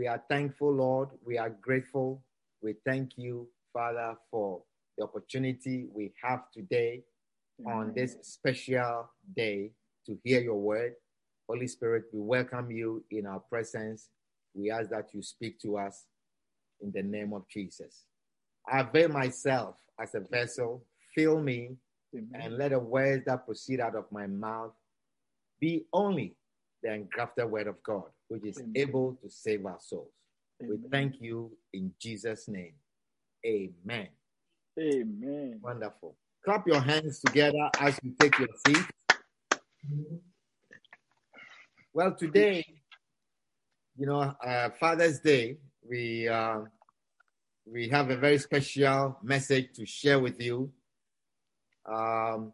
we are thankful, Lord. We are grateful. We thank you, Father, for the opportunity we have today on this special day to hear your word. Holy Spirit, we welcome you in our presence. We ask that you speak to us in the name of Jesus. I avail myself as a vessel. Fill me and let the words that proceed out of my mouth be only the engrafted word of God, which is Amen. able to save our souls. We thank you in Jesus' name. Amen. Amen. Wonderful. Clap your hands together as you take your seat. Well, today, you know, uh, Father's Day, we uh, we have a very special message to share with you. Um,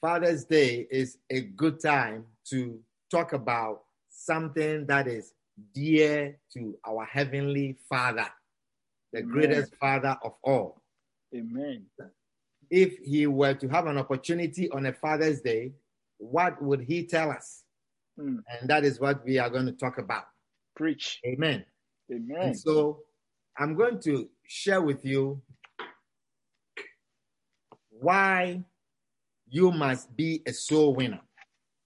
Father's Day is a good time to talk about something that is dear to our heavenly Father, the Amen. greatest Father of all Amen. if he were to have an opportunity on a Father's Day, what would he tell us? Mm. And that is what we are going to talk about. Preach. Amen. Amen. And so I'm going to share with you why you must be a soul winner.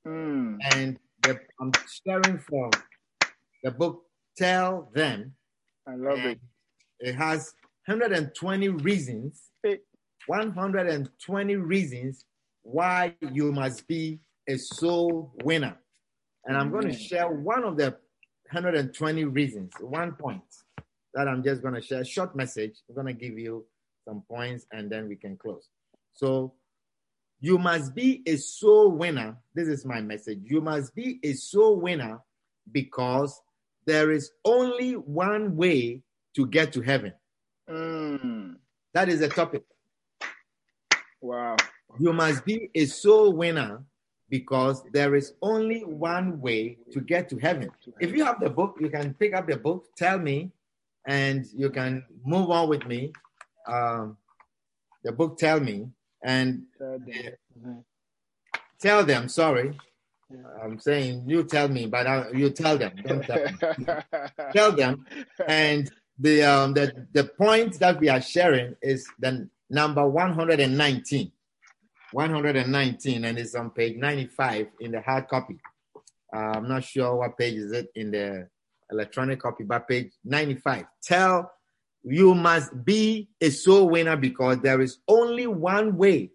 Mm. And the, I'm sharing from the book Tell Them. I love it. It has 120 reasons 120 reasons why you must be a soul winner. And I'm going to share one of the 120 reasons, one point that I'm just going to share. Short message. I'm going to give you some points and then we can close. So, you must be a soul winner. This is my message. You must be a soul winner because there is only one way to get to heaven. Mm. That is the topic. Wow. You must be a soul winner because there is only one way to get to heaven. If you have the book, you can pick up the book, tell me, and you can move on with me. Um, the book, tell me, and Tell them. Mhm. tell them. Sorry. I'm saying you tell me, but I, you tell them. Don't tell them. tell them. And the um the the point that we are sharing is the number 119. 119, and it's on page 95 in the hard copy. Uh, I'm not sure what page is it in the electronic copy, but page 95. Tell you must be a soul winner because there is only one way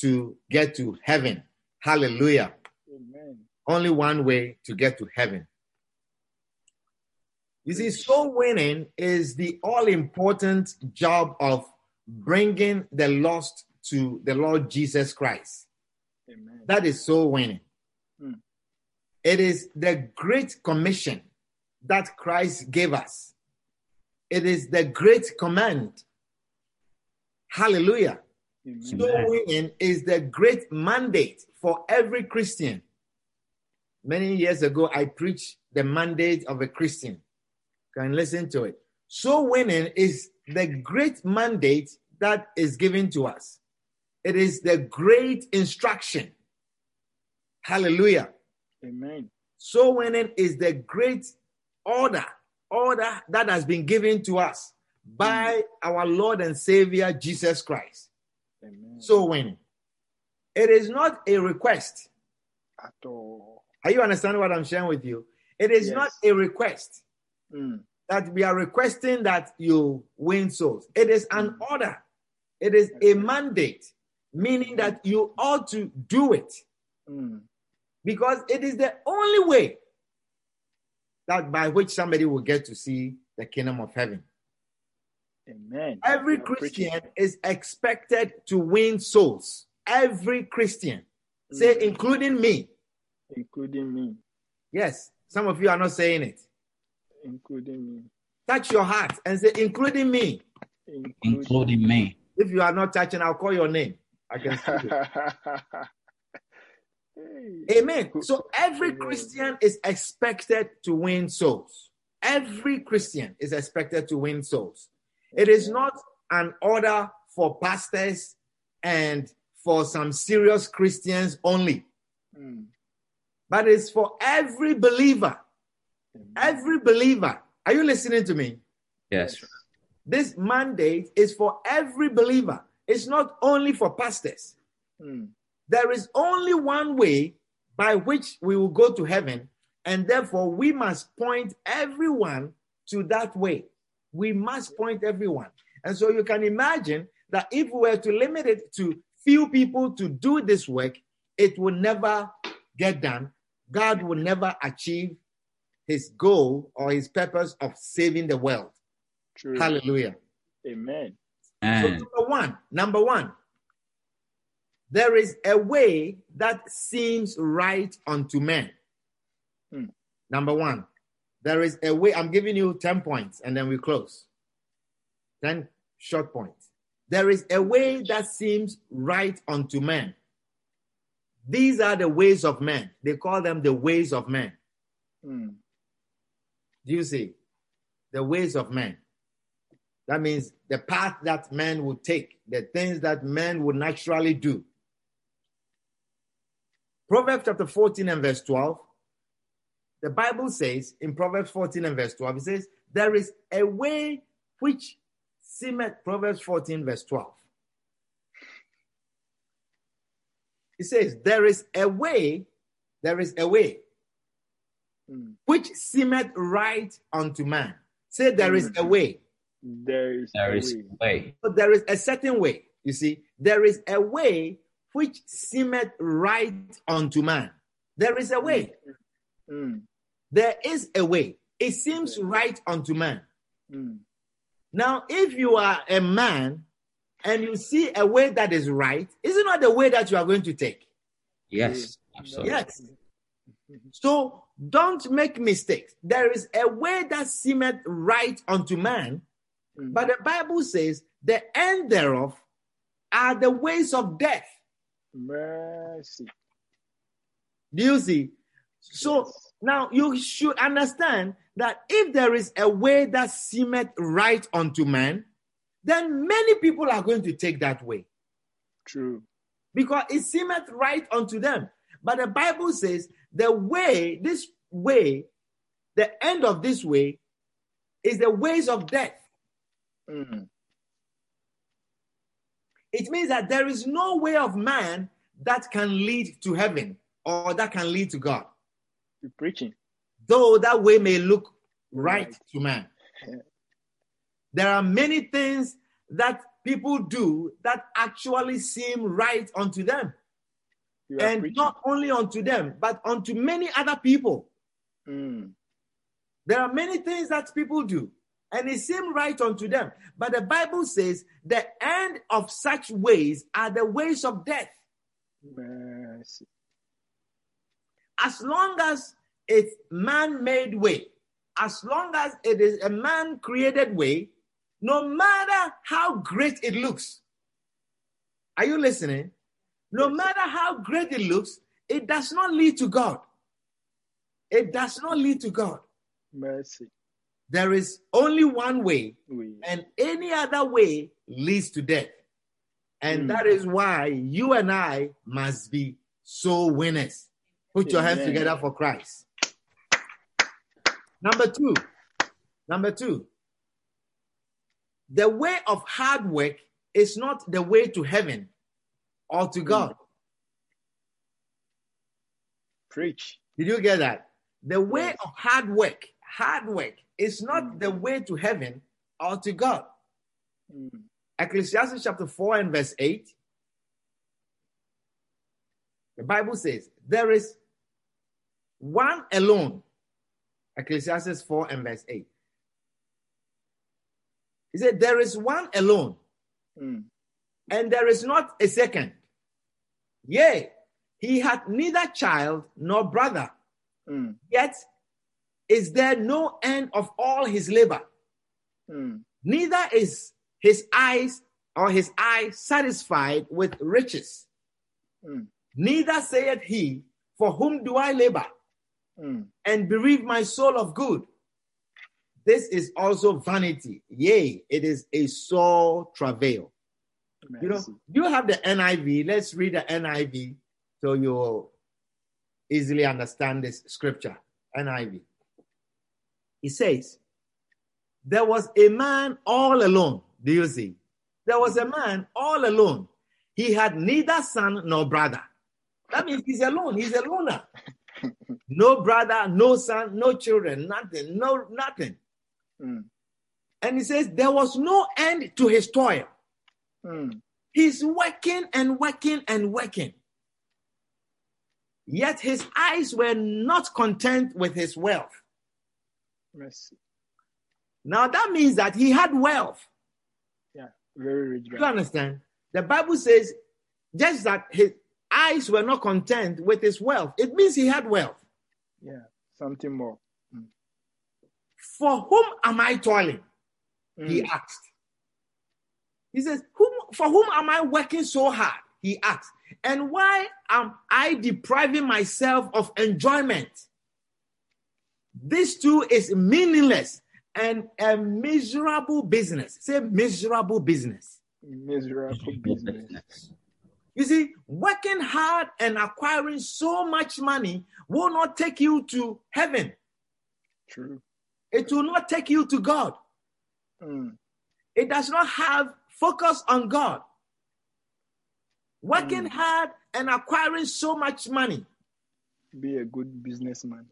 to get to heaven. Hallelujah. Amen. Only one way to get to heaven. You see, soul winning is the all important job of bringing the lost to the Lord Jesus Christ. Amen. That is soul winning. Hmm. It is the great commission that Christ gave us. It is the great command. Hallelujah. Amen. Soul winning is the great mandate for every Christian. Many years ago, I preached the mandate of a Christian. Can listen to it. Soul winning is the great mandate that is given to us. It is the great instruction. Hallelujah. Amen. Soul winning is the great order, order that has been given to us by our Lord and Savior Jesus Christ. Amen. Soul winning. It is not a request. At all. Are you understanding what I'm sharing with you? It is Yes. not a request Mm. that we are requesting that you win souls. It is an Mm. order. It is a mandate, meaning that you ought to do it Mm. because it is the only way that by which somebody will get to see the kingdom of heaven. Amen. Every You are preaching. Christian is expected to win souls. Every Christian. Say, Mm. including me. including me. Yes, some of you are not saying it. Including me. touch your heart and say, including me. including me. If you are not touching, I'll call your name. I can see it. Hey. Amen. So every Christian is expected to win souls. Every Christian is expected to win souls. It is not an order for pastors and for some serious Christians only, Mm. but it's for every believer. Every believer. Are you listening to me? Yes. This mandate is for every believer. It's not only for pastors. Mm. There is only one way by which we will go to heaven, and therefore we must point everyone to that way. We must point everyone. And so you can imagine that if we were to limit it to few people to do this work, it will never get done. God will never achieve his goal or his purpose of saving the world. True. Hallelujah. Amen. So, number one, number one, there is a way that seems right unto men. Hmm. Number one, there is a way. I'm giving you 10 points and then we close. 10 short points. There is a way that seems right unto men. These are the ways of men. They call them the ways of men. Mm. Do you see? The ways of men. That means the path that men would take, the things that men would naturally do. Proverbs chapter 14 and verse 12. The Bible says in Proverbs 14 and verse 12, it says, There is a way which seemeth, Proverbs 14, verse 12. It says, There is a way, there is a way Mm. which seemeth right unto man. Say, There is a way. There is there a is way. a way. But there is a certain way. You see, there is a way which seemeth right unto man. There is a way. Mm. There is a way. It seems right unto man. Mm. Now, if you are a man and you see a way that is right, is it not the way that you are going to take? Yes. Absolutely. Yes. So don't make mistakes. There is a way that seemeth right unto man, Mm. but the Bible says the end thereof are the ways of death. Mercy. Do you see? So Yes. now you should understand that if there is a way that seemeth right unto man, then many people are going to take that way True. because it seemeth right unto them. But the Bible says the way, this way, the end of this way is the ways of death. Mm. It means that there is no way of man that can lead to heaven or that can lead to God, You're preaching. though that way may look right Right. to man. Yeah. There are many things that people do that actually seem right unto them, and preaching. not only unto them, but unto many other people. Mm. There are many things that people do, and it seemed right unto them. But the Bible says the end of such ways are the ways of death. Mercy. As long as it's man made way, as long as it is a man created way, no matter how great it looks. Are you listening? No matter how great it looks, it does not lead to God. It does not lead to God. Mercy. There is only one way, We. and any other way leads to death. And Mm. that is why you and I must be soul winners. Put your hands together for Christ. Number two, number two, the way of hard work is not the way to heaven or to God. Preach. Did you get that? The way of hard work, hard work is not the way to heaven or to God. Mm. Ecclesiastes chapter 4 and verse 8. The Bible says, There is one alone. Ecclesiastes 4 and verse 8. He said, There is one alone, Mm. and there is not a second. Yea, he had neither child nor brother, Mm. yet is there no end of all his labor. Mm. Neither is his eyes or his eye satisfied with riches. Mm. Neither saith he, For whom do I labor Mm. and bereave my soul of good? This is also vanity. Yea, it is a sore travail. You know, you have the NIV. Let's read the NIV so you'll easily understand this scripture. NIV. It says, There was a man all alone. Do you see? There was a man all alone. He had neither son nor brother. That means he's alone. He's a loner. No brother, no son, no children, nothing, no nothing. Mm. And he says, There was no end to his toil. Mm. He's working and working and working. Yet his eyes were not content with his wealth. Mercy. Now that means that he had wealth. Yeah, very rich You understand? The Bible says just that his eyes were not content with his wealth. It means he had wealth. Yeah. Something more. For whom am I toiling? He Mm. asked. He says, whom, For whom am I working so hard? He asked. And why am I depriving myself of enjoyment? This too is meaningless and a miserable business. Say miserable business. Miserable business. You see, working hard and acquiring so much money will not take you to heaven. True. It will not take you to God. Mm. It does not have focus on God. Working Mm. hard and acquiring so much money Be a good businessman.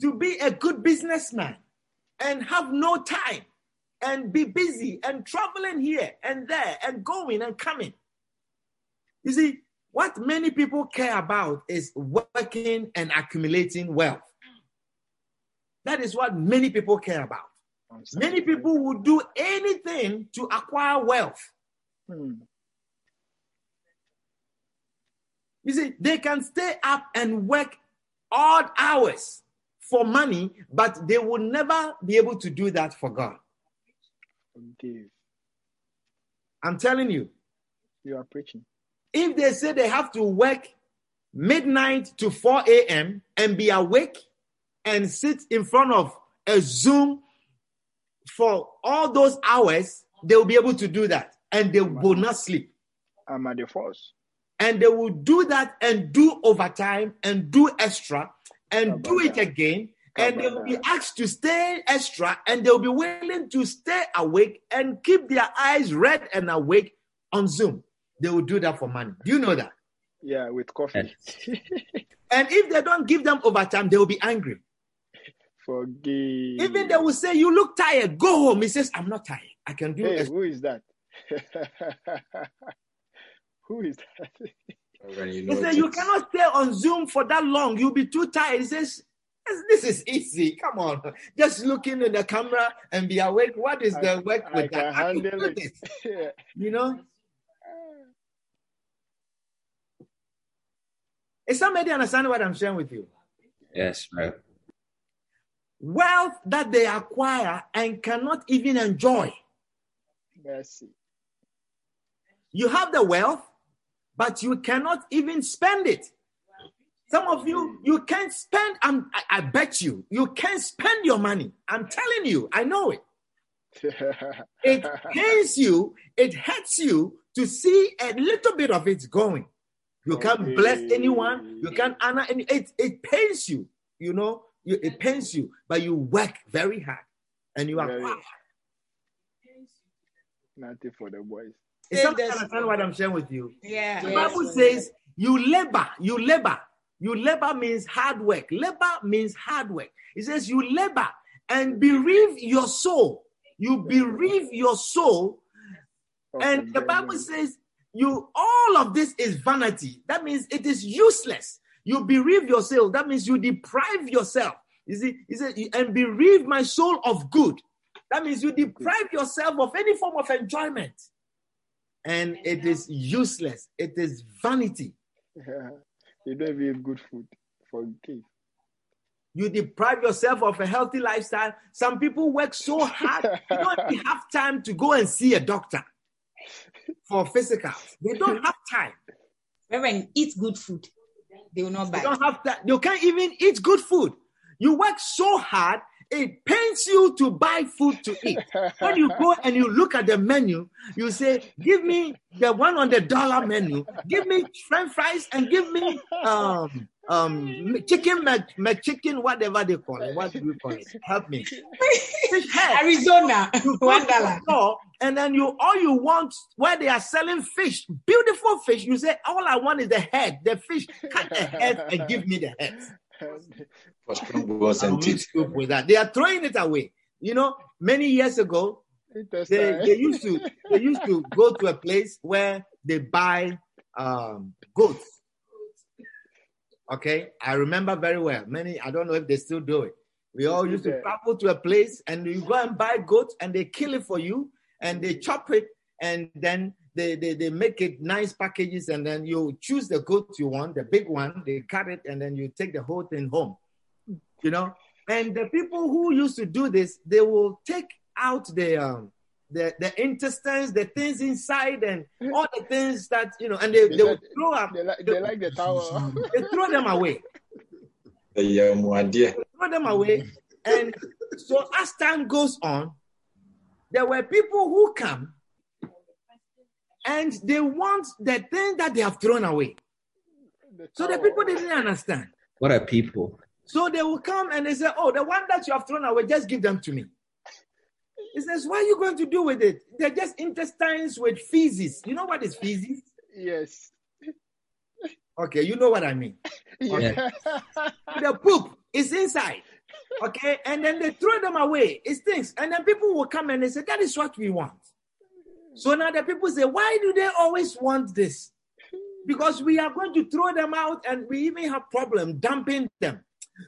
To be a good businessman and have no time and be busy and traveling here and there and going and coming. You see, what many people care about is working and accumulating wealth. That is what many people care about. Many people will do anything to acquire wealth. Mm. You see, they can stay up and work odd hours for money, but they will never be able to do that for God. Forgive. I'm telling you, You are preaching. if they say they have to work midnight to 4 a.m. and be awake and sit in front of a Zoom for all those hours, they will be able to do that and they will not sleep. I'm at the force. and they will do that and do overtime and do extra and do it again and they will be asked to stay extra and they'll be willing to stay awake and keep their eyes red and awake on zoom. They will do that for money. Do you know that? Yeah, with coffee. and if they don't give them overtime they will be angry. Forgive. even they will say you look tired. Go home. He says i'm not tired. I can do Hey, it who is that? who is that? Oh, when you he know said you cannot stay on zoom for that long. You'll be too tired. He says "This- is easy. Come on. Just looking in the camera and be awake. What is the work I with can that I can do this, Yeah. you know? Is somebody understanding what i'm sharing with you? Yes, right. wealth that they acquire and cannot even enjoy. Mercy. you have the wealth but you cannot even spend it. Some of you you can't spend I'm, I, I bet you you can't spend your money. I'm telling you i know it. It pains you it hurts you to see a little bit of it going. You can't bless anyone you can't honor any it, it pains you you know you, it pains you but you work very hard and you are Very. Nothing for the boys. Is somebody understand what i'm sharing with you Yeah. The Bible says you labor, you labor. You labor means hard work. Labor means hard work. It says you labor and bereave your soul. You bereave your soul. And the Bible says you all of this is vanity. That means it is useless. You bereave your soul. That means you deprive yourself. You see, he said, and bereave my soul of good. That means you deprive yourself of any form of enjoyment. And it is useless. It is vanity. Yeah. you don't even eat good food. Forgive. You deprive yourself of a healthy lifestyle. Some people work so hard, they don't even have time to go and see a doctor for physical. They don't have time. Reverend, eat good food. They will not They don't have that. You can't even eat good food. You work so hard, it pains you to buy food to eat. When you go and you look at the menu, you say, "Give me the one on the dollar menu. Give me French fries and give me um um chicken Mac, McChicken, whatever they call it. What do you call it? Help me. Fish head. Arizona, one store and then you all you want where they are selling fish, beautiful fish. You say, all I want is the head, the fish. Cut the head and give me the head. For strong bones I'll and mix teeth. with that. They are throwing it away. You know, many years ago, they, they used to they used to go to a place where they buy um, goats. Okay, I remember very well. Many I don't know if they still do it. We all used to travel to a place and you go and buy goats and they kill it for you and they chop it and then they, they, they make it nice packages and then you choose the goat you want, the big one, they cut it and then you take the whole thing home. You know, and the people who used to do this, they will take out the um the, the intestines, the things inside, and all the things that you know, and they, they will throw up, They like, they like the towel. they throw them away, Ɛyɛ mmuadeɛ. throw them away. And so as time goes on, there were people who come and they want the thing that they have thrown away. The So the towel. people didn't understand. What are people? So they will come and they say, Oh, the one that you have thrown away, just give them to me. He says, What are you going to do with it? They're just intestines with feces. You know what is feces? Yes. Okay, you know what I mean. Yeah. The poop is inside. Okay, and then they throw them away. It stinks. And then people will come and they say, That is what we want. So now the people say, Why do they always want this? Because we are going to throw them out and we even have problem dumping them.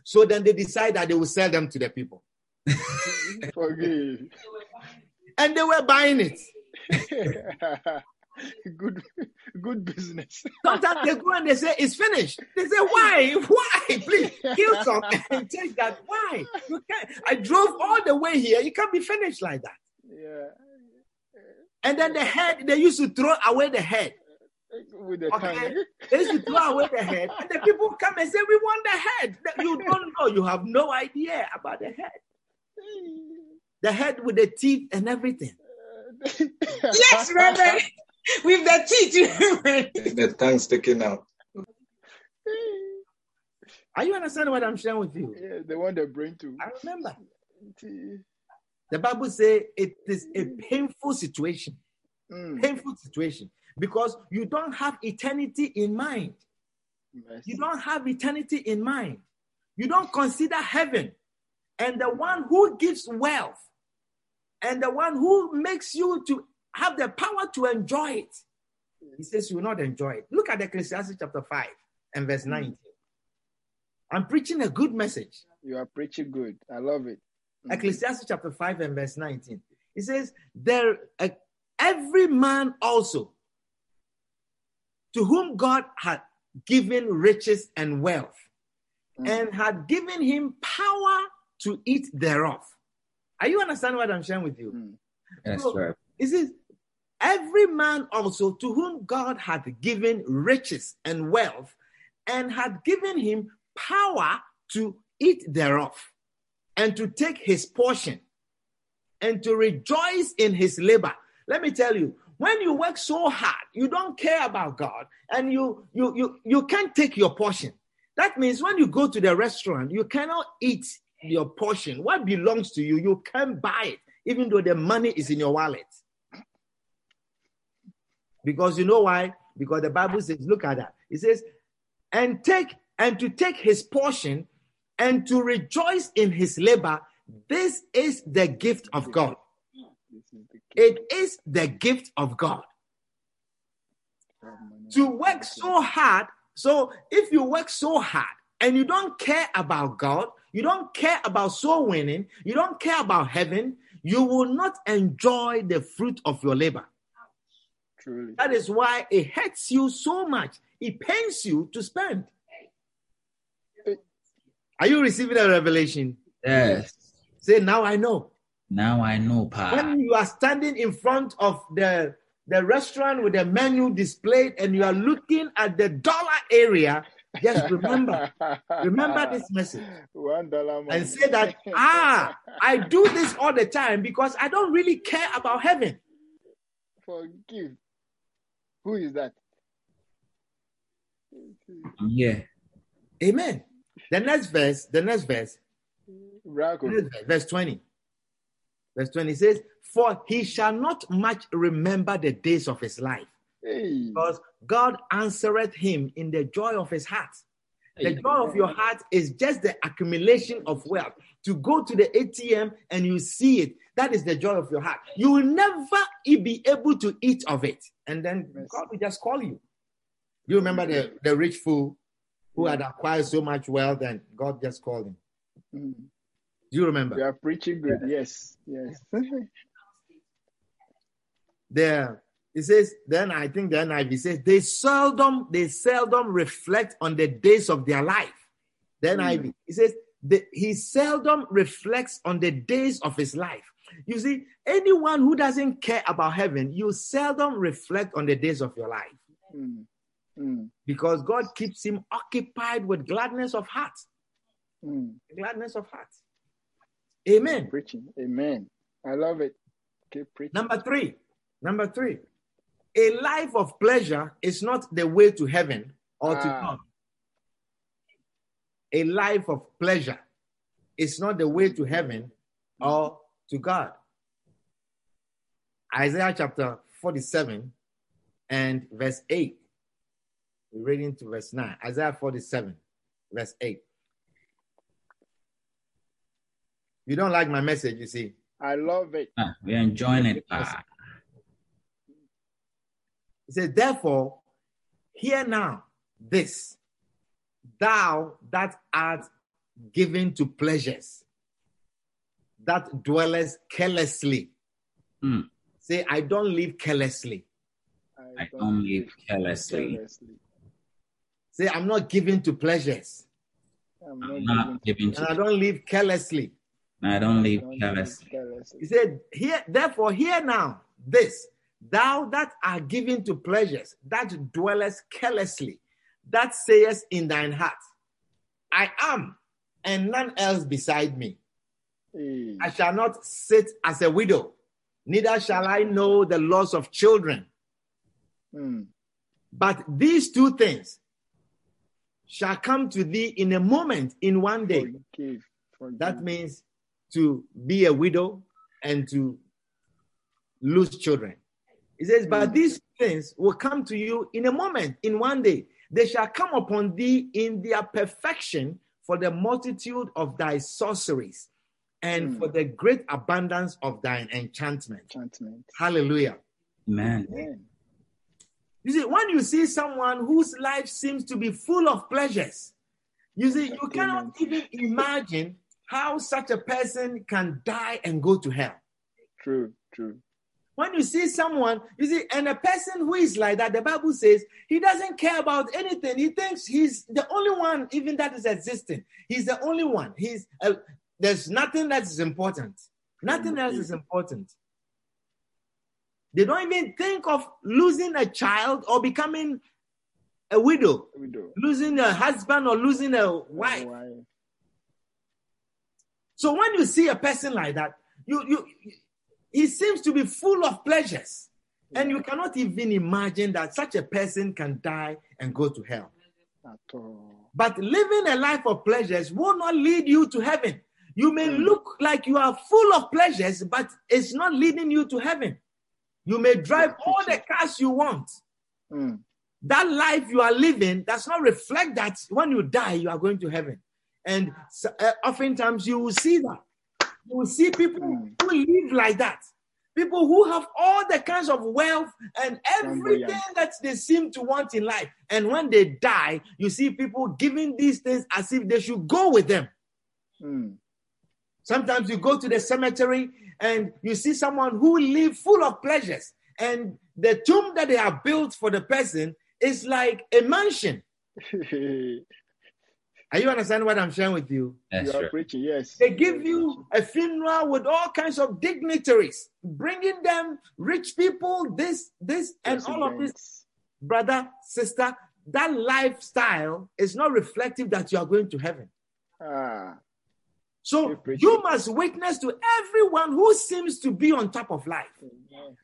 So then they decide that they will sell them to the people. Forgive. And they were buying it. good, good business. Sometimes they go and they say it's finished. They say, Why? Why? Please kill some and take that. Why? You can't. I drove all the way here. You can't be finished like that. Yeah. And then the head, they used to throw away the head. With the Okay. They used to throw away the head. And the people come and say, We want the head. You don't know. You have no idea about the head. The head with the teeth and everything. Yes, Reverend. With the teeth, Reverend. The tongue sticking out. Are you understanding what I'm sharing with you? yeah, they want the brain too. I remember. The Bible says it is a painful situation. Mm. Painful situation. Because you don't have eternity in mind. You don't have eternity in mind. You don't consider heaven and the one who gives wealth and the one who makes you to have the power to enjoy it. He says you will not enjoy it. Look at Ecclesiastes chapter 5 and verse 19. I'm preaching a good message. You are preaching good. I love it. Mm. Ecclesiastes chapter 5 and verse 19. It says, There uh, every man also to whom God had given riches and wealth, Mm. and had given him power to eat thereof. Are you understand what I'm sharing with you? Mm. Yes, So, right. It says, every man also to whom God had given riches and wealth, and had given him power to eat thereof, and to take his portion, and to rejoice in his labor. Let me tell you, when you work so hard, you don't care about God, and you you you you can't take your portion. That means when you go to the restaurant, you cannot eat your portion. What belongs to you, you can't buy it, even though the money is in your wallet. Because you know why? Because the Bible says, look at that. It says, and take and to take his portion and to rejoice in his labor. This is the gift of God. This is the It is the gift of God. To work so hard. So if you work so hard and you don't care about God, you don't care about soul winning, you don't care about heaven, you will not enjoy the fruit of your labor. Truly. That is why it hurts you so much. It pains you to spend. Are you receiving a revelation? Yes. Say, now I know. Now I know, Pa. When you are standing in front of the, the restaurant with the menu displayed and you are looking at the dollar area, just remember, remember this message One dollar and say that, ah, I do this all the time because I don't really care about heaven. Forgive. Who is that? Yeah. Amen. The next verse, the next verse, next verse, verse 20. Verse 20 says, For he shall not much remember the days of his life, Hey. because God answereth him in the joy of his heart. The joy of your heart is just the accumulation of wealth. To go to the ATM and you see it, that is the joy of your heart. You will never be able to eat of it. And then God will just call you. You remember the, the rich fool who had acquired so much wealth and God just called him. Mm. Do you remember? You are preaching good. Yes. Yes. there it says then i think the niv says they seldom they seldom reflect on the days of their life then niv it says the, he seldom reflects on the days of his life you see anyone who doesn't care about heaven you seldom reflect on the days of your life Mm. Mm. because god keeps him occupied with gladness of heart Mm. gladness of heart amen Preaching. Amen. I love it. Keep preaching. Number three, number three, a life of pleasure is not the way to heaven or to Ah. God. A life of pleasure is not the way to heaven or to God. Isaiah chapter 47 and verse 8. We're reading to verse 9. Isaiah 47, verse 8. You don't like my message, you see. I love it. Ah, we're enjoying it, Pa. It says, Therefore, hear now this, thou that art given to pleasures, that dwellest carelessly. Hmm. Say, I don't live carelessly. I don't live carelessly. carelessly. Say, I'm not given to pleasures, I'm I'm not not giving and I don't live carelessly. I don't live carelessly. carelessly. He said, Hear, therefore, hear now this, thou that art given to pleasures, that dwellest carelessly, that sayest in thine heart, I am, and none else beside me. Hey. I shall not sit as a widow, neither shall I know the loss of children. Mm. But these two things shall come to thee in a moment, in one day. Forgive. Forgive. That means to be a widow and to lose children. He says, But Mm. these things will come to you in a moment, in one day. They shall come upon thee in their perfection for the multitude of thy sorceries and Mm. for the great abundance of thine enchantment. enchantment. Hallelujah. Amen. Amen. You see, when you see someone whose life seems to be full of pleasures, you see, you cannot even imagine how such a person can die and go to hell. True. True. When you see someone, you see, and a person who is like that, the Bible says he doesn't care about anything. He thinks he's the only one, even that is existing. He's the only one. He's uh, there's nothing that is important. Nothing else is important. They don't even think of losing a child or becoming a widow, Widow. losing a husband or losing a wife. Wife. So when you see a person like that, you you he seems to be full of pleasures. And you cannot even imagine that such a person can die and go to hell. But living a life of pleasures will not lead you to heaven. You may Mm. look like you are full of pleasures, but it's not leading you to heaven. You may drive all the cars you want. Mm. That life you are living does not reflect that when you die, you are going to heaven. And uh, oftentimes you will see that. You will see people Mm. who live like that. People who have all the kinds of wealth and everything that they seem to want in life. And when they die, you see people giving these things as if they should go with them. Mm. Sometimes you go to the cemetery and you see someone who live full of pleasures, and the tomb that they have built for the person is like a mansion. Are you understanding what I'm sharing with you? That's you are right. preaching, yes. They give you a funeral with all kinds of dignitaries, bringing them rich people, this, this, and all of this. Brother, sister, that lifestyle is not reflective that you are going to heaven. Ah, So You preach you it. must witness to everyone who seems to be on top of life,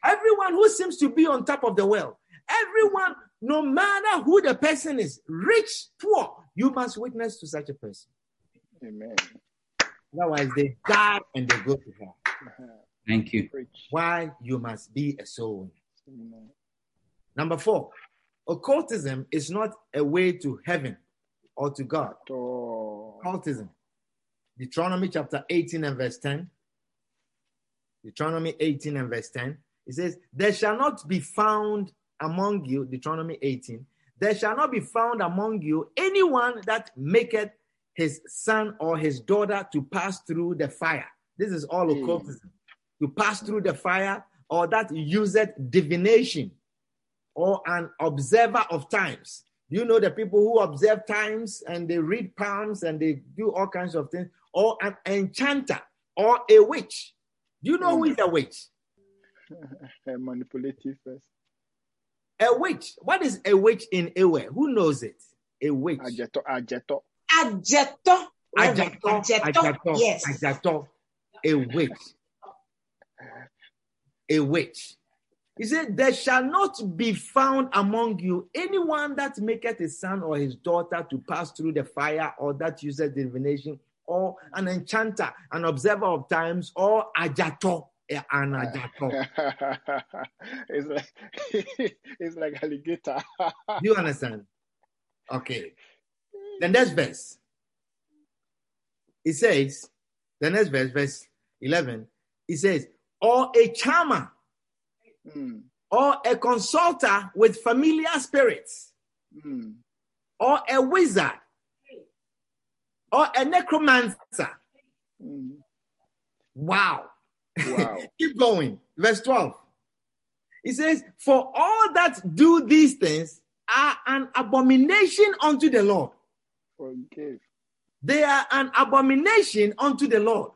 everyone who seems to be on top of the world, everyone, no matter who the person is, rich, poor, you must witness to such a person. Amen. Otherwise, they die and they go to hell. Ah, Thank you. Why you must be a soul winner. Amen. Number four, occultism is not a way to heaven or to God. To- Occultism. Deuteronomy chapter 18 and verse 10. Deuteronomy 18 and verse 10. It says, There shall not be found among you, Deuteronomy 18, there shall not be found among you anyone that maketh his son or his daughter to pass through the fire. This is all Hmm. occultism. To pass through the fire, or that useth divination, or an observer of times. You know the people who observe times and they read palms and they do all kinds of things, or an enchanter or a witch. Do you know who is a witch? A manipulative person. A witch. What is a witch in Ewe? Who knows it? A witch. Ajeto, ajeto. Ajeto. Reverend. Ajato, Ajeto. Yes. ajato. A witch. A witch. He said, There shall not be found among you anyone that maketh his son or his daughter to pass through the fire, or that uses divination, or an enchanter, an observer of times, or ajato, eh, an ajato. it's like it's like alligator. You understand? Okay. The next verse. It says, the next verse, verse 11, it says, or a charmer Mm, or a consulter with familiar spirits mm. or a wizard or a necromancer. Mm. Wow. Wow. Keep going. Verse 12. He says, For all that do these things are an abomination unto the Lord. Forgive. They are an abomination unto the Lord.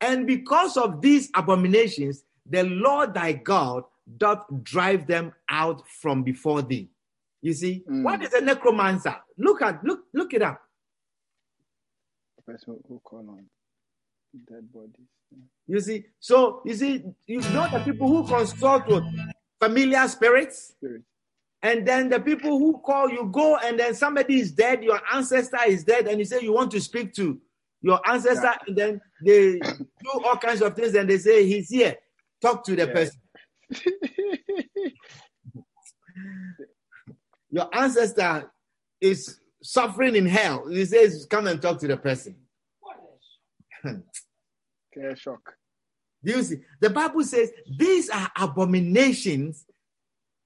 And because of these abominations, the Lord thy God doth drive them out from before thee. You see, Mm. what is a necromancer? Look at look look it up. Person who call on dead bodies. You see, so you see, you know the people who consult with familiar spirits, Spirit. and then the people who call you go, and then somebody is dead, your ancestor is dead, and you say you want to speak to your ancestor, and then they do all kinds of things, and they say he's here. Talk to the Yeah. person. Your ancestor is suffering in hell. He says, Come and talk to the person. Care shock. Do you see? The Bible says these are abominations,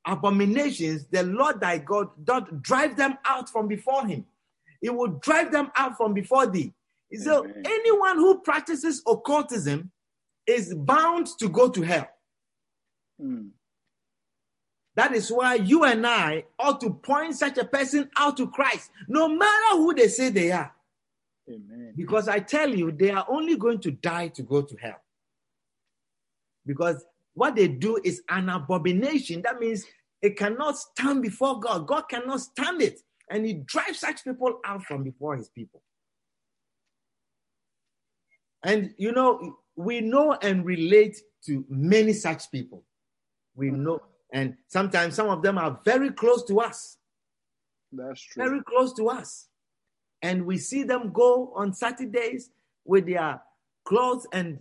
abominations. The Lord thy God doth drive them out from before him. He will drive them out from before thee. So Amen. anyone who practices occultism is bound to go to hell. Mm. That is why you and I ought to point such a person out to Christ, no matter who they say they are. Amen. Because I tell you, they are only going to die to go to hell. Because what they do is an abomination. That means it cannot stand before God. God cannot stand it. And he drives such people out from before his people. And you know, we know and relate to many such people. We know, and sometimes some of them are very close to us That's true. very close to us. And we see them go on Saturdays with their clothes and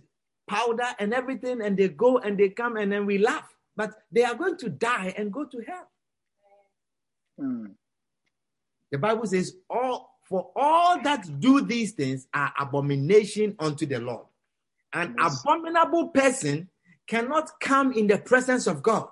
powder and everything, and they go and they come and then we laugh. But they are going to die and go to hell. Mm. The Bible says, all for all that do these things are abomination unto the Lord. An Yes. abominable person cannot come in the presence of God.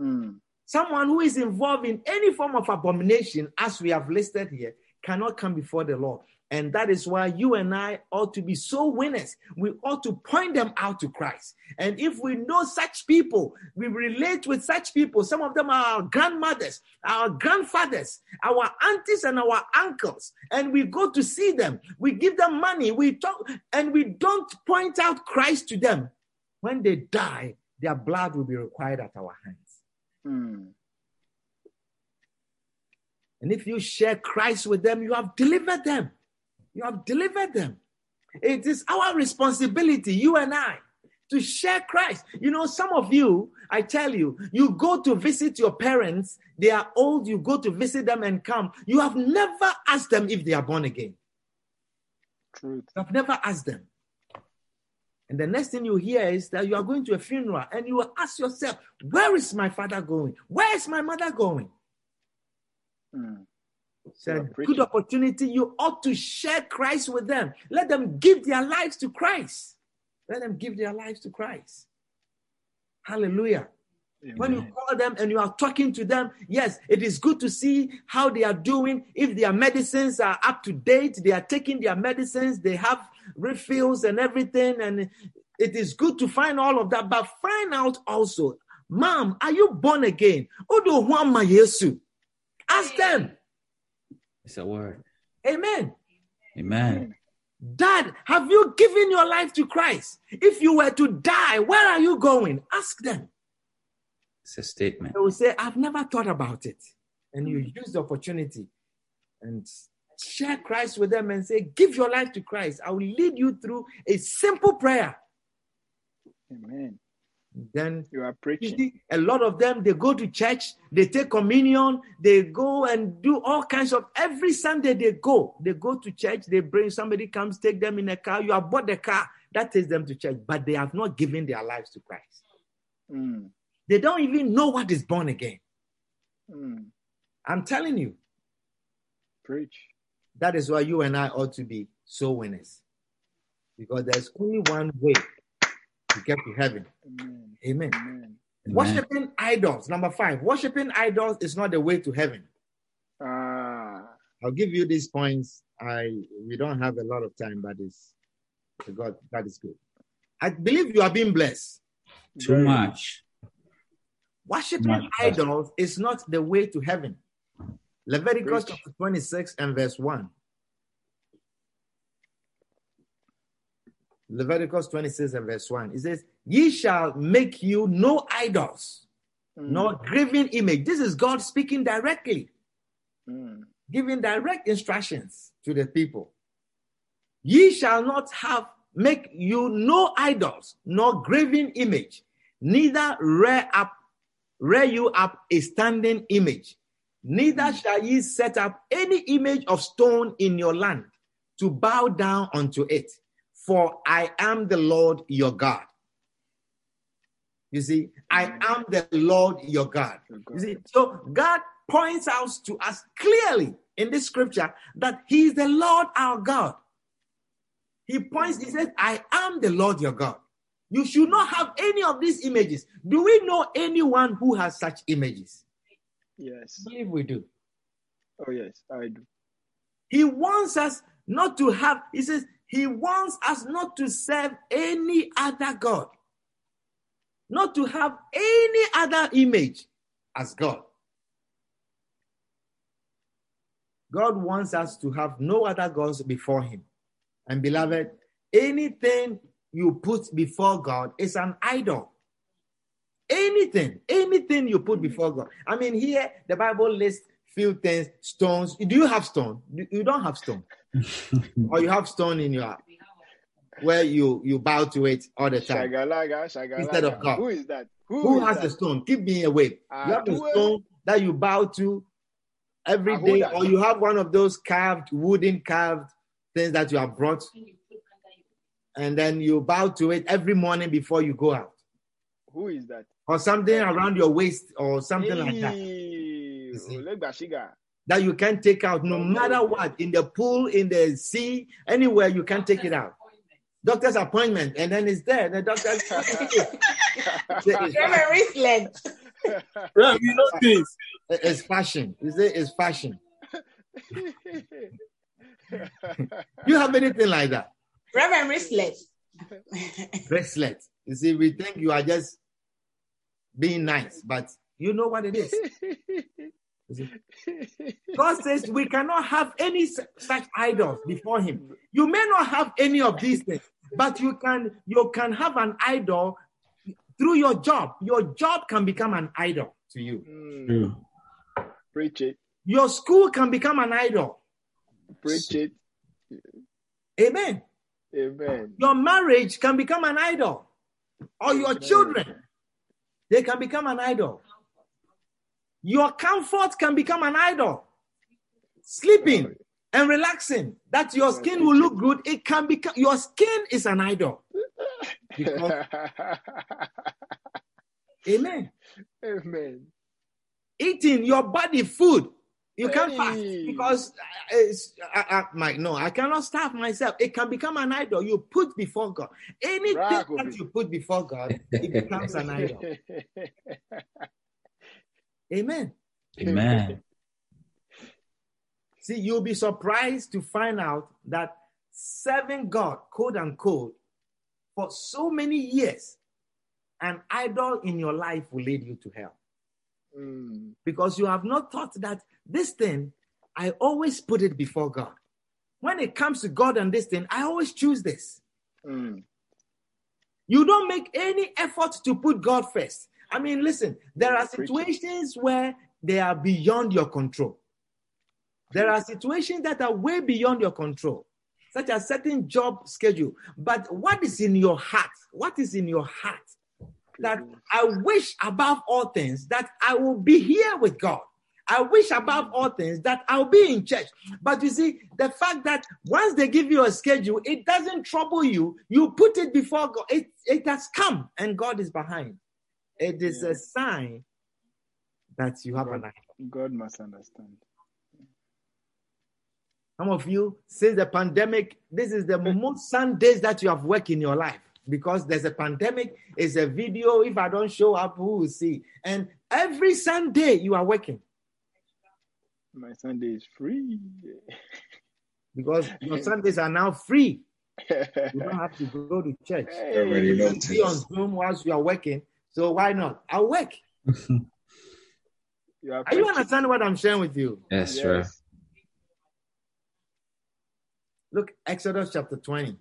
Mm. Someone who is involved in any form of abomination, as we have listed here, cannot come before the Lord. And that is why you and I ought to be so winners. We ought to point them out to Christ. And if we know such people, we relate with such people. Some of them are our grandmothers, our grandfathers, our aunties, and our uncles. And we go to see them. We give them money. We talk, and we don't point out Christ to them. When they die, their blood will be required at our hands. Hmm. And if you share Christ with them, you have delivered them. You have delivered them. It is our responsibility, you and I, to share Christ. You know, some of you, I tell you, you go to visit your parents, they are old, you go to visit them and come. You have never asked them if they are born again. Truth. You have never asked them. And the next thing you hear is that you are going to a funeral and you will ask yourself, Where is my father going? Where is my mother going? Hmm. It's a good opportunity. You ought to share Christ with them. Let them give their lives to Christ. Let them give their lives to Christ. Hallelujah. When you call them and you are talking to them, yes, it is good to see how they are doing. If their medicines are up to date, they are taking their medicines, they have refills and everything. And it is good to find all of that. But find out also, Mom, are you born again? Odo Huama Yesu. Ask them. It's a word. Amen. Amen. Dad, have you given your life to Christ? If you were to die, where are you going? Ask them. It's a statement. They will say, I've never thought about it. And you hmm. use the opportunity and share Christ with them and say, Give your life to Christ. I will lead you through a simple prayer. Amen. Then You are preaching. a lot of them they go to church, they take communion, they go and do all kinds of every Sunday they go. They go to church, they bring somebody comes, take them in a car. You have bought the car that takes them to church, but they have not given their lives to Christ. Hmm. They don't even know what is born again. Hmm. I'm telling you, Preach. That is why you and I ought to be soul winners. Because there's only one way to get to heaven. Amen. Amen. Amen. Amen. Worshipping idols. Number five, worshipping idols is not the way to heaven. Ah. I'll give you these points. I we don't have a lot of time, but it's God, that is good. I believe you are being blessed. Too much. Worshipping Much idols is not the way to heaven. Leviticus Preach. chapter 26 and verse 1. Leviticus 26 and verse 1. It says, Ye shall make you no idols, Hmm. nor graven image. This is God speaking directly, Hmm. giving direct instructions to the people. Ye shall not have make you no idols, nor graven image, neither rear up, rear you up a standing image, neither shall ye set up any image of stone in your land to bow down unto it, for I am the Lord your God. You see, I mm. am the Lord your God. You see, so God points out to us clearly in this scripture that He is the Lord our God. He points, He says, I am the Lord your God. You should not have any of these images. Do we know anyone who has such images? Yes. I believe we do. Oh, yes, I do. He wants us not to have, he says, he wants us not to serve any other God, not to have any other image as God. God wants us to have no other gods before him. And beloved, anything you put before God is an idol. Anything, anything you put before God. I mean, here the Bible lists few things, stones. Do you have stone? You- You don't have stone, or you have stone in your where you you bow to it all the time. Shagalaga, shagalaga. Instead of God. Who is that? Who is has that? the stone? Keep me away. Ah, You have the do it. stone that you bow to every who day, or you have one of those carved, wooden carved things that you have brought, and then you bow to it every morning before you go out, Who is that? or something um, around your waist, or something like that. You see. That you can't take out no Oh, matter what, in the pool, in the sea, anywhere you can't take it out. Doctor's appointment, and then it's there. The doctor, it's, Very wristlet. You know this. it's fashion. You say it's fashion. You have anything like that? Reverend Wristlet. Bracelet. You see, we think you are just being nice, but you know what it is. God says we cannot have any such idols before Him. You may not have any of these things, but you can you can have an idol through your job. Your job can become an idol to you. Mm, True. Preach it. Your school can become an idol. Preach it. Amen. Amen. Your marriage can become an idol, or your children they can become an idol. Your comfort can become an idol. Sleeping and relaxing, that your skin will look good. It can become your skin is an idol. Because, amen. Amen. Eating your body food. You can't fast because uh, it's, I, I, my, no, I cannot starve myself. It can become an idol you put before God. Anything Rock, that you put before God, it becomes an idol. Amen. Amen. See, you'll be surprised to find out that serving God, quote unquote, for so many years, an idol in your life will lead you to hell. Mm, Because you have not thought that this thing, I always put it before God. When it comes to God and this thing, I always choose this. mm, You don't make any effort to put God first. I mean, listen, there are situations where they are beyond your control. There are situations that are way beyond your control, such as certain job schedule. But what is in your heart? What is in your heart? That I wish above all things that I will be here with God. I wish above mm. all things that I'll be in church. But you see, the fact that once they give you a schedule, it doesn't trouble you. You put it before God. It, it has come and God is behind. It is Yeah. a sign that you have an God, idol. God must understand. Some of you, since the pandemic, this is the most Sundays that you have worked in your life because there's a pandemic. It's a video. If I don't show up, who will see? And every Sunday you are working My Sunday is free. because your Sundays are now free. You don't have to go to church. Already You can be on Zoom whilst you are working. So why not? I'll work. You are Are you preaching. understanding what I'm sharing with you? Yes, Yes. sir. Look, Exodus chapter 20,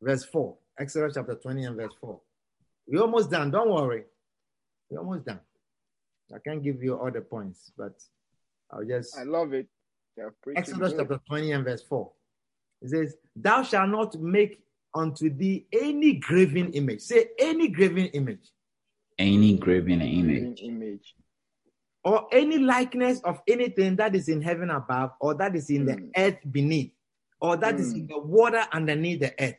verse 4. Exodus chapter 20 and verse 4. We're almost done. Don't worry. We're almost done. I can't give you all the points, but I'll just. I love it. You are preaching Exodus good. chapter 20 and verse 4. It says, Thou shalt not make unto thee any graven image. Say any graven image. Any graven image. Graven image. or any likeness of anything that is in heaven above, or that is in the Mm. earth beneath, or that is Mm. in the water underneath the earth.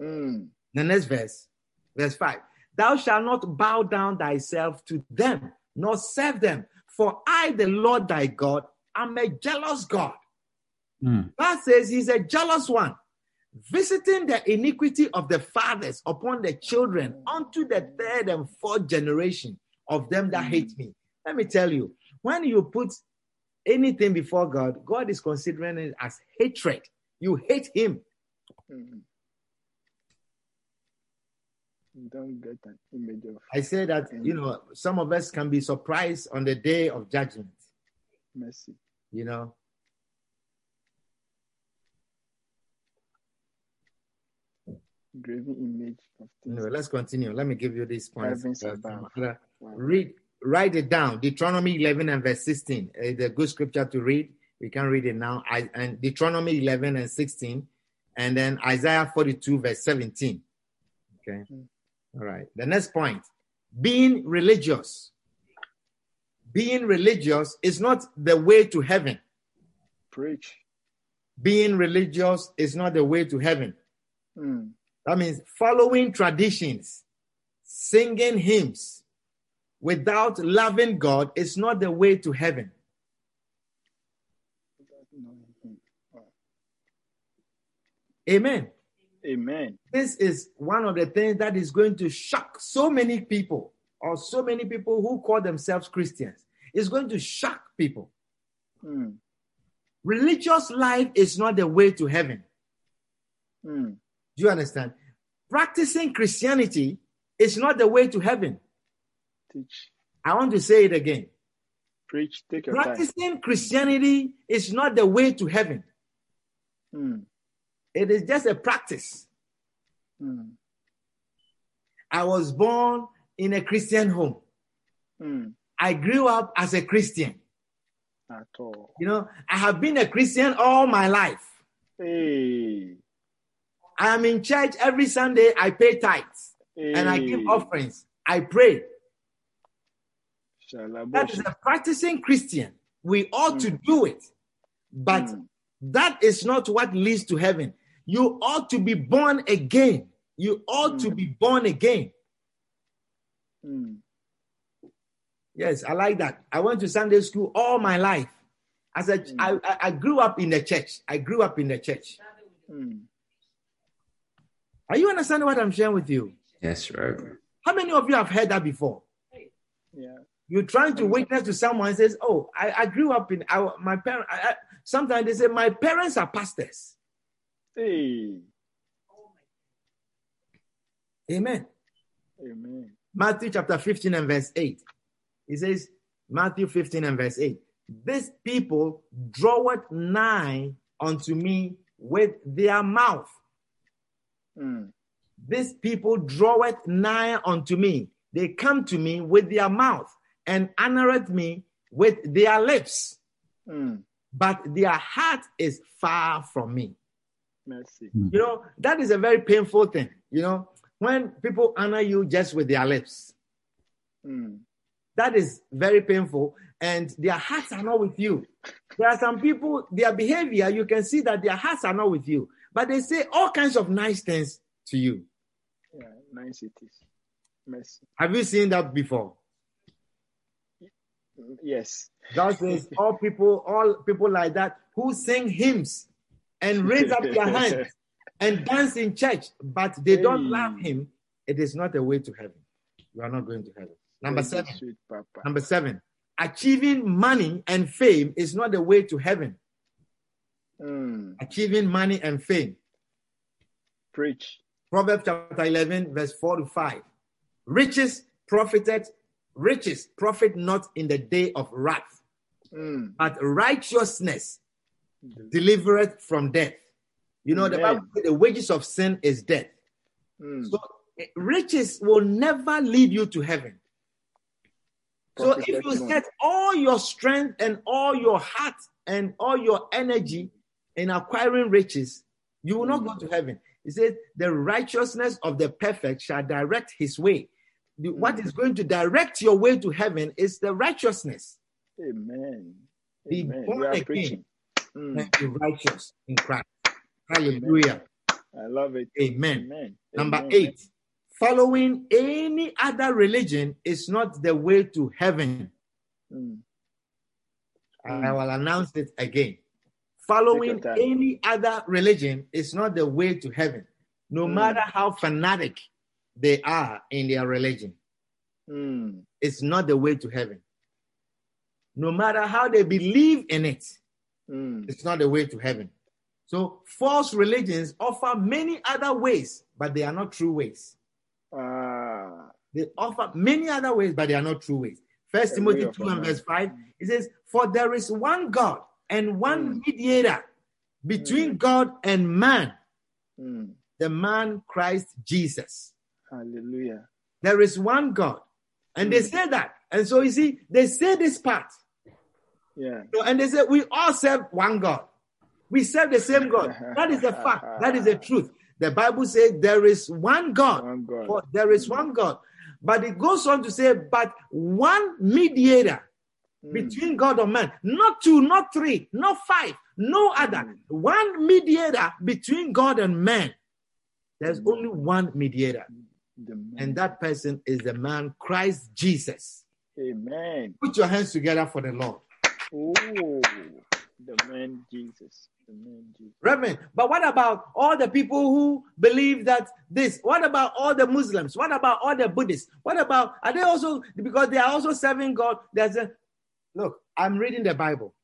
Mm, The next verse, verse 5 Thou shalt not bow down thyself to them, nor serve them, for I, the Lord thy God, am a jealous God. Hmm. God says he's a jealous one, visiting the iniquity of the fathers upon the children unto the third and fourth generation of them that hate me. Let me tell you, when you put anything before God, God is considering it as hatred. You hate him. mm. Don't get an image of I say that, you know, some of us can be surprised on the day of judgment, mercy. you know. Graven image of things. Anyway, let's continue. Let me give you these points. Heavens Uh, above. Father, Wow. read write it down deuteronomy 11 and verse 16 it's a good scripture to read we can read it now I, and deuteronomy 11 and 16 and then isaiah 42 verse 17 okay Mm. All right. The next point being religious. Being religious is not the way to heaven. Preach. being religious is not the way to heaven. Mm, that means following traditions, singing hymns without loving God is not the way to heaven. Amen. Amen. This is one of the things that is going to shock so many people, or so many people who call themselves Christians. It's going to shock people. Mm, religious life is not the way to heaven. Mm. Do you understand? Practicing Christianity is not the way to heaven. Teach. I want to say it again. Preach. Take your time. Practicing Christianity is not the way to heaven. Mm. It is just a practice. Mm. I was born in a Christian home. Mm. I grew up as a Christian. At all. You know, I have been a Christian all my life. Hey. I am in church every Sunday. I pay tithes hey. and I give offerings. I pray. That is a practicing Christian. We ought to do it. But Mm. that is not what leads to heaven. You ought to be born again. You ought to Mm. be born again. Mm. Yes, I like that. I went to Sunday school all my life. As a, Mm. I, I- I grew up in the church. I grew up in the church. Mm. Are you understanding what I'm sharing with you? Yes, Reverend. How many of you have heard that before? Yeah. You're trying to witness to someone and says, "Oh, I, I grew up in I, my parents." I, I, sometimes they say, "My parents are pastors." Hey. Amen. Amen. Matthew chapter 15 and verse 8. He says, Matthew 15 and verse 8. These people draweth nigh unto me with their mouth. Mm. These people draweth nigh unto me. They come to me with their mouth and honoreth me with their lips, Mm. but their heart is far from me. Mercy. You know, that is a very painful thing. You know, when people honor you just with their lips, Mm. that is very painful, and their hearts are not with you. There are some people, their behavior, you can see that their hearts are not with you, but they say all kinds of nice things to you. Yeah. Nice it is. Mercy. Have you seen that before? Yes. God says, all people, all people like that who sing hymns and raise up their hands and dance in church, but they don't love Him, it is not a way to heaven. You are not going to heaven. Number Thank seven. Sweet. Number seven. Achieving money and fame is not the way to heaven. Mm. Achieving money and fame. Preach. Proverbs chapter 11, verse 4 to 5. Riches profited, riches profit not in the day of wrath, Mm. but righteousness delivereth from death. You know, the Bible the wages of sin is death. Mm. So riches will never lead you to heaven. So if you set all your strength and all your heart and all your energy in acquiring riches, you will not go to heaven. He says, The righteousness of the perfect shall direct his way. The- What is going to direct your way to heaven is the righteousness. Amen. Be Amen. born again. preaching. Mm. and be righteous in Christ. Hallelujah. I love it. Amen. Amen. Number Amen. eight, following any other religion is not the way to heaven. Mm. I will announce it again. Following Take your time. any other religion is not the way to heaven, no Mm. matter how fanatic they are in their religion. Mm. It's not the way to heaven. No matter how they believe in it, Mm. it's not the way to heaven. So, false religions offer many other ways, but they are not true ways. Ah. They offer many other ways, but they are not true ways. First Timothy 2 and verse 5, it says, For there is one God and one mediator between God and man, Mm. the man Christ Jesus. Hallelujah. There is one God. And they Mm. say that. And so you see, they say this part. Yeah. So- And they say, We all serve one God. We serve the same God. That is a fact. That is the truth. The Bible says there is one God. One God. There is one God. But it goes on to say, but one mediator Mm. between God and man. Not two, not three, not five, no other. Mm. One mediator between God and man. There's Mm. only one mediator, and that person is the man Christ Jesus. Amen. Put your hands together for the Lord. Oh, the man Jesus. The man Jesus. Reverend, but what about all the people who believe that this? What about all the Muslims? What about all the Buddhists? What about, are they also, because they are also serving God? There's a, look, I'm reading the Bible.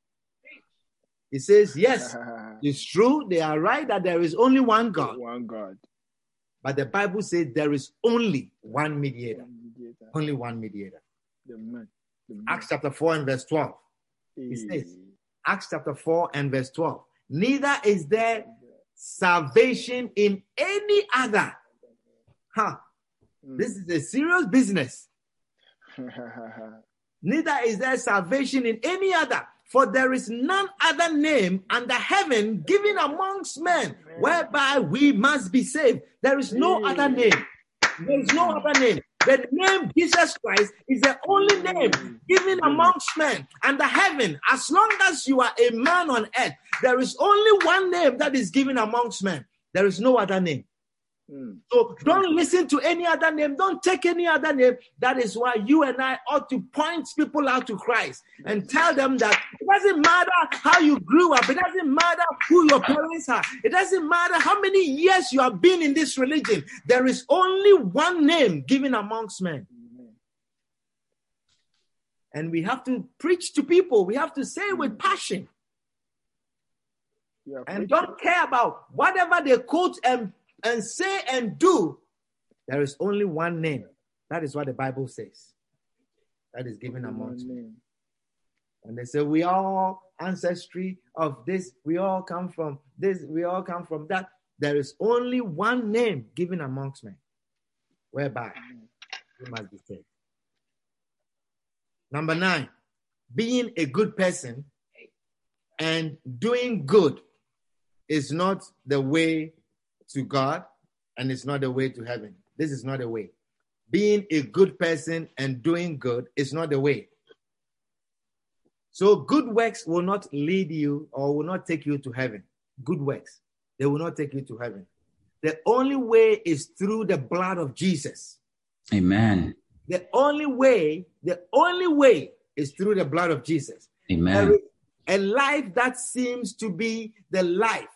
He says, Yes, it's true. They are right that there is only one God. One God. But the Bible says there is only one mediator. One mediator. Only one mediator. The man. The man. Acts chapter 4 and verse 12. Eh, says, Acts chapter 4 and verse 12. Neither is there salvation in any other. Huh. mm. This is a serious business. Neither is there salvation in any other, for there is none other name under heaven given amongst men whereby we must be saved. There is no other name. There is no other name. The name Jesus Christ is the only name given mm. amongst men under heaven. As long as you are a man on earth, there is only one name that is given amongst men. There is no other name. Mm. So don't listen to any other name. Don't take any other name. That is why you and I ought to point people out to Christ and tell them that it doesn't matter how you grew up. It doesn't matter who your parents are. It doesn't matter how many years you have been in this religion. There is only one name given amongst men. And we have to preach to people. We have to say with passion Yeah, and don't care about whatever they quote and, and say and do. There is only one name. That is what the Bible says. That is given amongst men. And they say, we all ancestry of this, we all come from this, we all come from that. There is only one name given amongst men, whereby you must be saved. Number nine, being a good person and doing good is not the way to God and it's not the way to heaven. This is not the way. Being a good person and doing good is not the way. So, good works will not lead you or will not take you to heaven. Good works, they will not take you to heaven. The only way is through the blood of Jesus. Amen. The only way, the only way is through the blood of Jesus. Amen. a life that seems to be the life,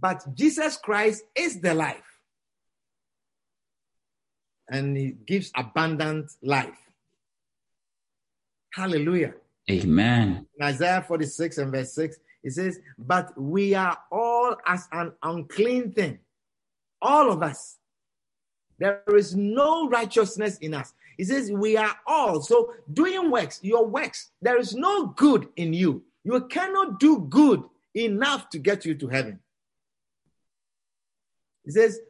but Jesus Christ is the life. And he gives abundant life. Hallelujah. Amen. In Isaiah 46 and verse 6, it says, But we are all as an unclean thing. All of us. There is no righteousness in us. He says, We are all. So, doing works, your works, there is no good in you. You cannot do good enough to get you to heaven. He says,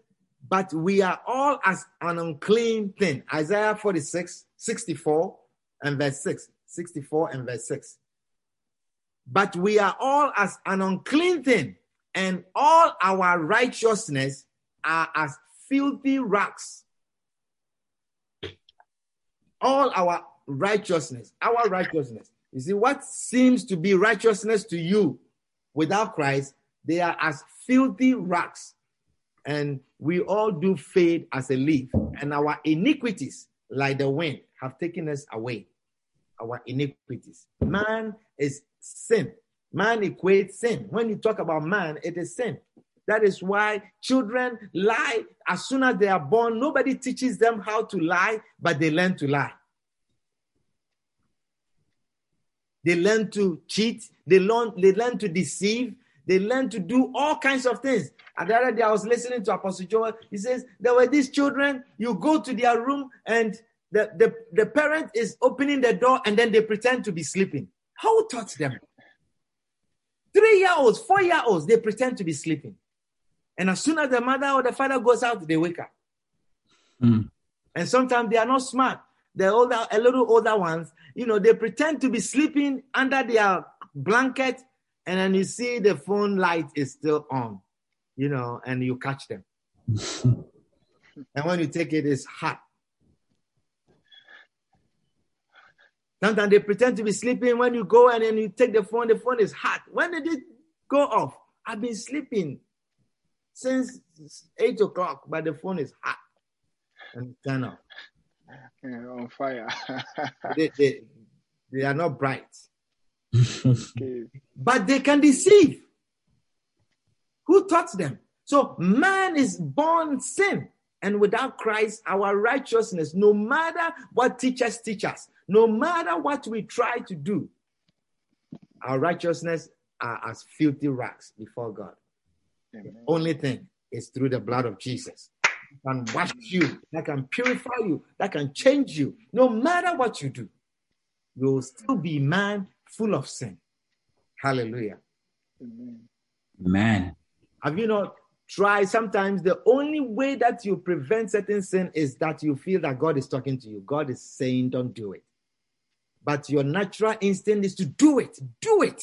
But we are all as an unclean thing. Isaiah 46, 64 and verse 6. 64 and verse 6. But we are all as an unclean thing, and all our righteousness are as filthy rags. All our righteousness, our righteousness. You see, what seems to be righteousness to you without Christ, they are as filthy rags. And we all do fade as a leaf, and our iniquities, like the wind, have taken us away. Our iniquities. Man is sin. Man equates sin. When you talk about man, it is sin. That is why children lie as soon as they are born. Nobody teaches them how to lie, but they learn to lie. They learn to cheat. They learn, they learn to deceive. They learn to do all kinds of things. And the other day, I was listening to Apostle Joel. He says, There were these children, you go to their room, and the, the, the parent is opening the door, and then they pretend to be sleeping. Who taught them? Three year olds, four year olds, they pretend to be sleeping. And as soon as the mother or the father goes out, they wake up. Mm. And sometimes they are not smart. The older, a little older ones, you know, they pretend to be sleeping under their blanket, and then you see the phone light is still on, you know, and you catch them. and when you take it, it's hot. Sometimes they pretend to be sleeping. When you go and then you take the phone, the phone is hot. When did it go off? I've been sleeping since eight o'clock, but the phone is hot and turn off. Yeah, on fire. They, they, they are not bright, okay. but they can deceive. Who taught them? So man is born sin. And without Christ, our righteousness, no matter what teachers teach us, no matter what we try to do, our righteousness are as filthy rags before God. Amen. Only thing is through the blood of Jesus. That can wash you, that can purify you, that can change you. No matter what you do, you will still be man full of sin. Hallelujah. Amen. Amen. Have you not tried? Sometimes the only way that you prevent certain sin is that you feel that God is talking to you. God is saying, don't do it. But your natural instinct is to do it. Do it.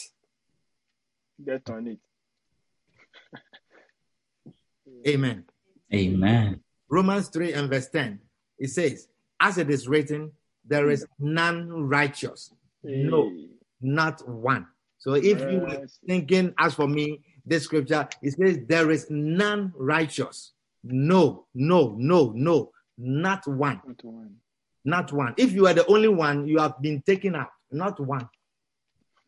Get on it. Amen. Amen. Romans 3 and verse 10, it says, As it is written, there is none righteous. No, Hey. Not one. So if you were thinking, as for me, this scripture, it says, There is none righteous. No, no, no, no, not one. Not one. Not one. If you are the only one, you have been taken out. Not one.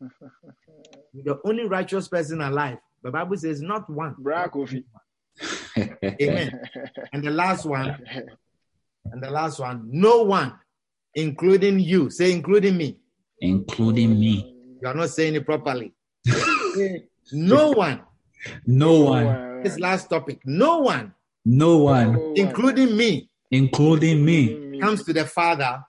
the only righteous person alive. The Bible says, Not one. Bra Kofi. Amen. And the last one, and the last one, no one, including you. Say, including me. Including me. You are not saying it properly. no one. No one. This last topic, no one, No one, including me, including me, comes to the Father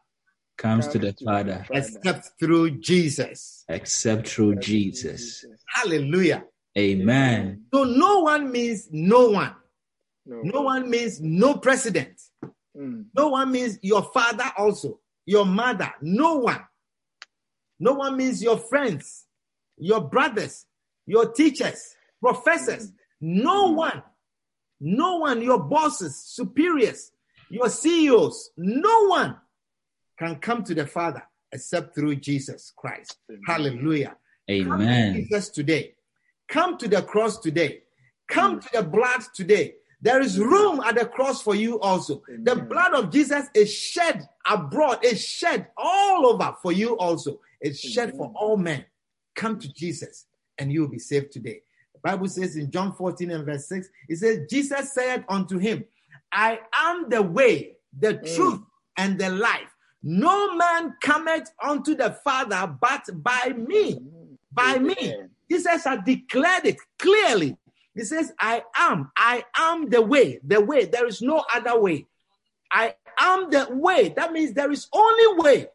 comes to the Father except through Jesus. except through Jesus. Hallelujah. Amen. So no one means no one. No. No one means no president. Mm. No one means your father also, your mother. No one. No one means your friends, your brothers, your teachers, professors. No mm. one. No one, your bosses, superiors, your CEOs. No one can come to the Father except through Jesus Christ. Amen. Hallelujah. Come to Amen. Jesus today. Come to the cross today. Come mm. to the blood today. There is room at the cross for you also. The blood of Jesus is shed abroad, is shed all over for you also. It's shed for all men. Come to Jesus and you will be saved today. The Bible says in John 14 and verse 6, it says, Jesus said unto him, I am the way, the Mm. truth, and the life. No man cometh unto the Father but by me. By me. Jesus has declared it clearly. He says, I am, I am the way, the way. There is no other way. I am the way. That means there is only way,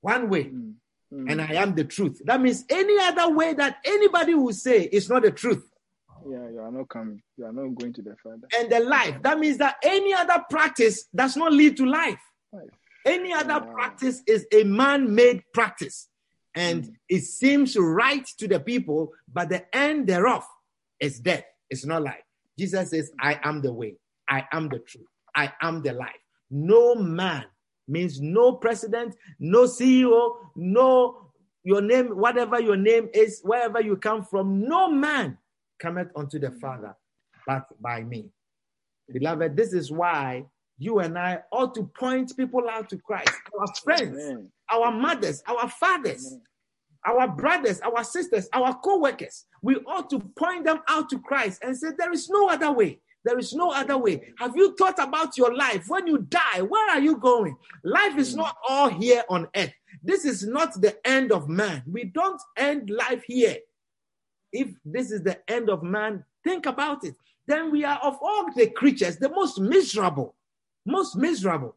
one way, Mm. Mm. and I am the truth. That means any other way that anybody will say is not the truth. yeah, you are not coming. You are not going to the Father. And the life. That means that any other practice does not lead to life. Life. Any other Wow. practice is a man made practice. And Mm. it seems right to the people, but the end thereof is death. It's not life. Jesus says, I am the way, I am the truth, I am the life. No man means no president, no CEO, no your name, whatever your name is, wherever you come from, no man cometh unto the Father but by me. Beloved, this is why you and I ought to point people out to Christ, our friends, Amen. our mothers, our fathers, Amen. our brothers, our sisters, our co workers. We ought to point them out to Christ and say, There is no other way. There is no other way. Have you thought about your life? When you die, where are you going? Life is not all here on earth. This is not the end of man. We don't end life here. If this is the end of man, think about it. Then we are of all the creatures the most miserable. Most miserable.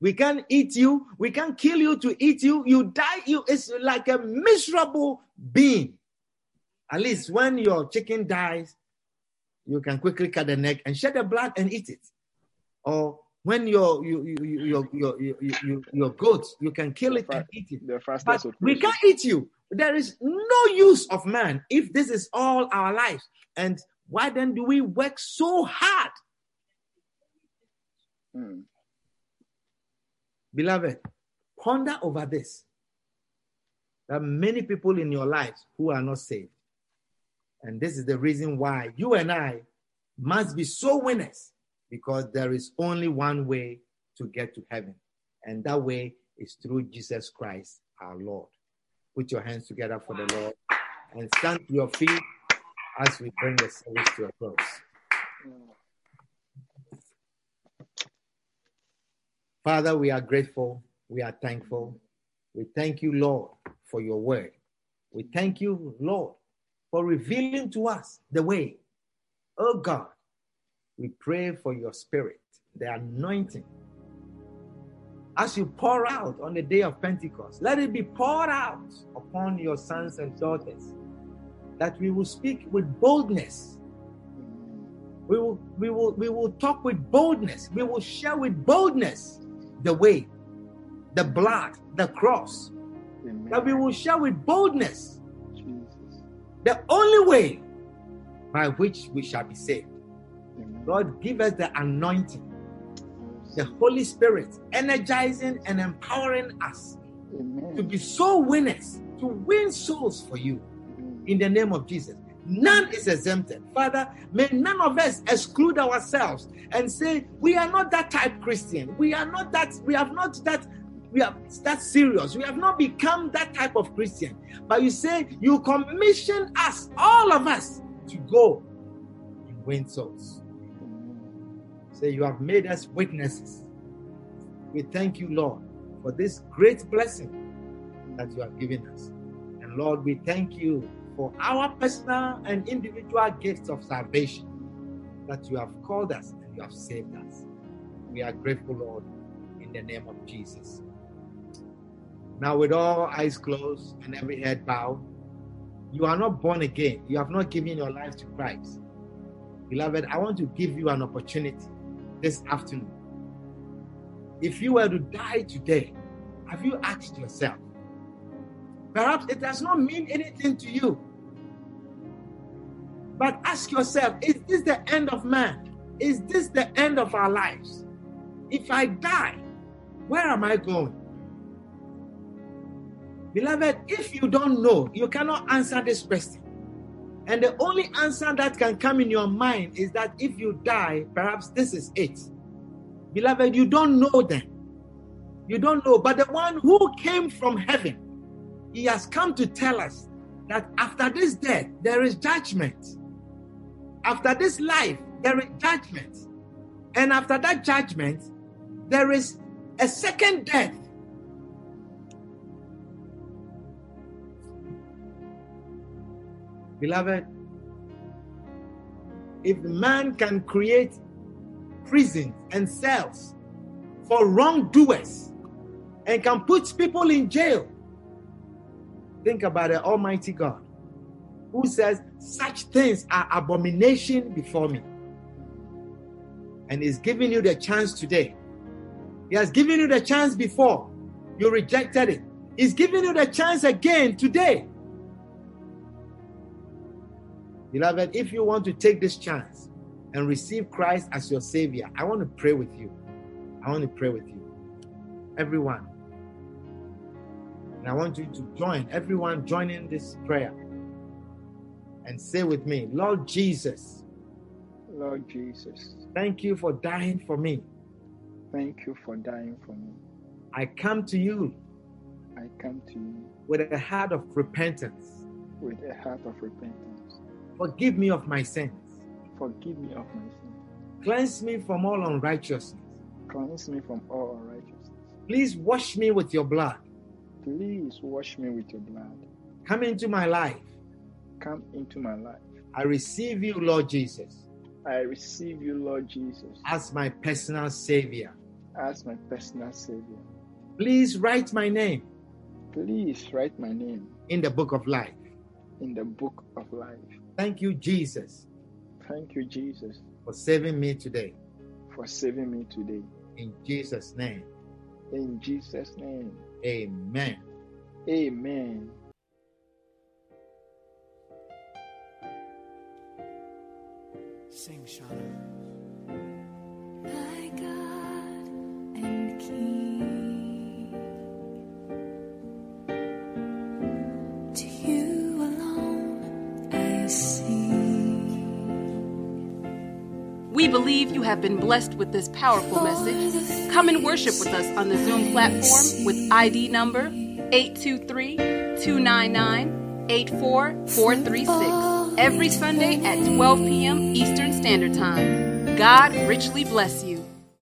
We can eat you, we can kill you to eat you. You die, you it's like a miserable being. At least when your chicken dies, you can quickly cut the neck and shed the blood and eat it. Or when your you, you, you, your, your, your, your, your goat, you can kill it and eat it. The But fastest we can't eat you. There is no use of man if this is all our lives. And why then do we work so hard? Mm. Beloved, ponder over this. There are many people in your lives who are not saved. And this is the reason why you and I must be so winners because there is only one way to get to heaven. And that way is through Jesus Christ, our Lord. Put your hands together for the Lord and stand to your feet as we bring the service to a close. Father, we are grateful. We are thankful. We thank you, Lord, for your word. We thank you, Lord, for revealing to us the way. Oh God, we pray for your spirit, the anointing. As you pour out on the day of Pentecost, let it be poured out upon your sons and daughters, that we will speak with boldness. We will, we will, we will talk with boldness. We will share with boldness the way, the blood, the cross. Amen. That we will share with boldness. The only way by which we shall be saved. Amen. Lord, give us the anointing, the Holy Spirit, energizing and empowering us to be soul winners, to win souls for you in the name of Jesus. None is exempted. Father, may none of us exclude ourselves and say, we are not that type Christian. We are not that, we have not that, we are that serious. We have not become that type of Christian. But you say, you commission us, all of us, to go and win souls. Say, you have made us witnesses. We thank you, Lord, for this great blessing that you have given us. And Lord, we thank you for our personal and individual gifts of salvation that you have called us and you have saved us. We are grateful, Lord, in the name of Jesus. Now, with all eyes closed and every head bowed, you are not born again. You have not given your life to Christ. Beloved, I want to give you an opportunity this afternoon. If you were to die today, have you asked yourself? Perhaps it does not mean anything to you. But ask yourself is this the end of man? Is this the end of our lives? If I die, where am I going? Beloved, if you don't know, you cannot answer this question. And the only answer that can come in your mind is that if you die, perhaps this is it. Beloved, you don't know then. You don't know. But the one who came from heaven, he has come to tell us that after this death, there is judgment. After this life, there is judgment. And after that judgment, there is a second death. Beloved, if man can create prisons and cells for wrongdoers and can put people in jail, think about the Almighty God who says, Such things are abomination before me. And He's giving you the chance today. He has given you the chance before. You rejected it. He's giving you the chance again today. Beloved, if you want to take this chance and receive Christ as your Savior, I want to pray with you. I want to pray with you. Everyone. And I want you to join, everyone joining this prayer. And say with me, Lord Jesus, Lord Jesus, thank you for dying for me. thank you for dying for me. I come to you I come to you with a heart of repentance. with a heart of repentance. Forgive me of my sins. Forgive me of my sins. Cleanse me from all unrighteousness. Cleanse me from all unrighteousness. Please wash me with your blood. Please wash me with your blood. Come into my life. Come into my life. I receive you, Lord Jesus, I receive you, Lord Jesus, as my personal Savior. as my personal Savior. Please write my name Please write my name in the book of life. in the book of life. Thank you, Jesus, Thank you, Jesus, for saving me today. for saving me today. In Jesus' name, In Jesus' name, amen. amen. Sing, Shauna. My God and King, We believe you have been blessed with this powerful message. Come and worship with us on the Zoom platform with ID number 823 299 84436 every Sunday at 12 p.m. Eastern Standard Time. God richly bless you.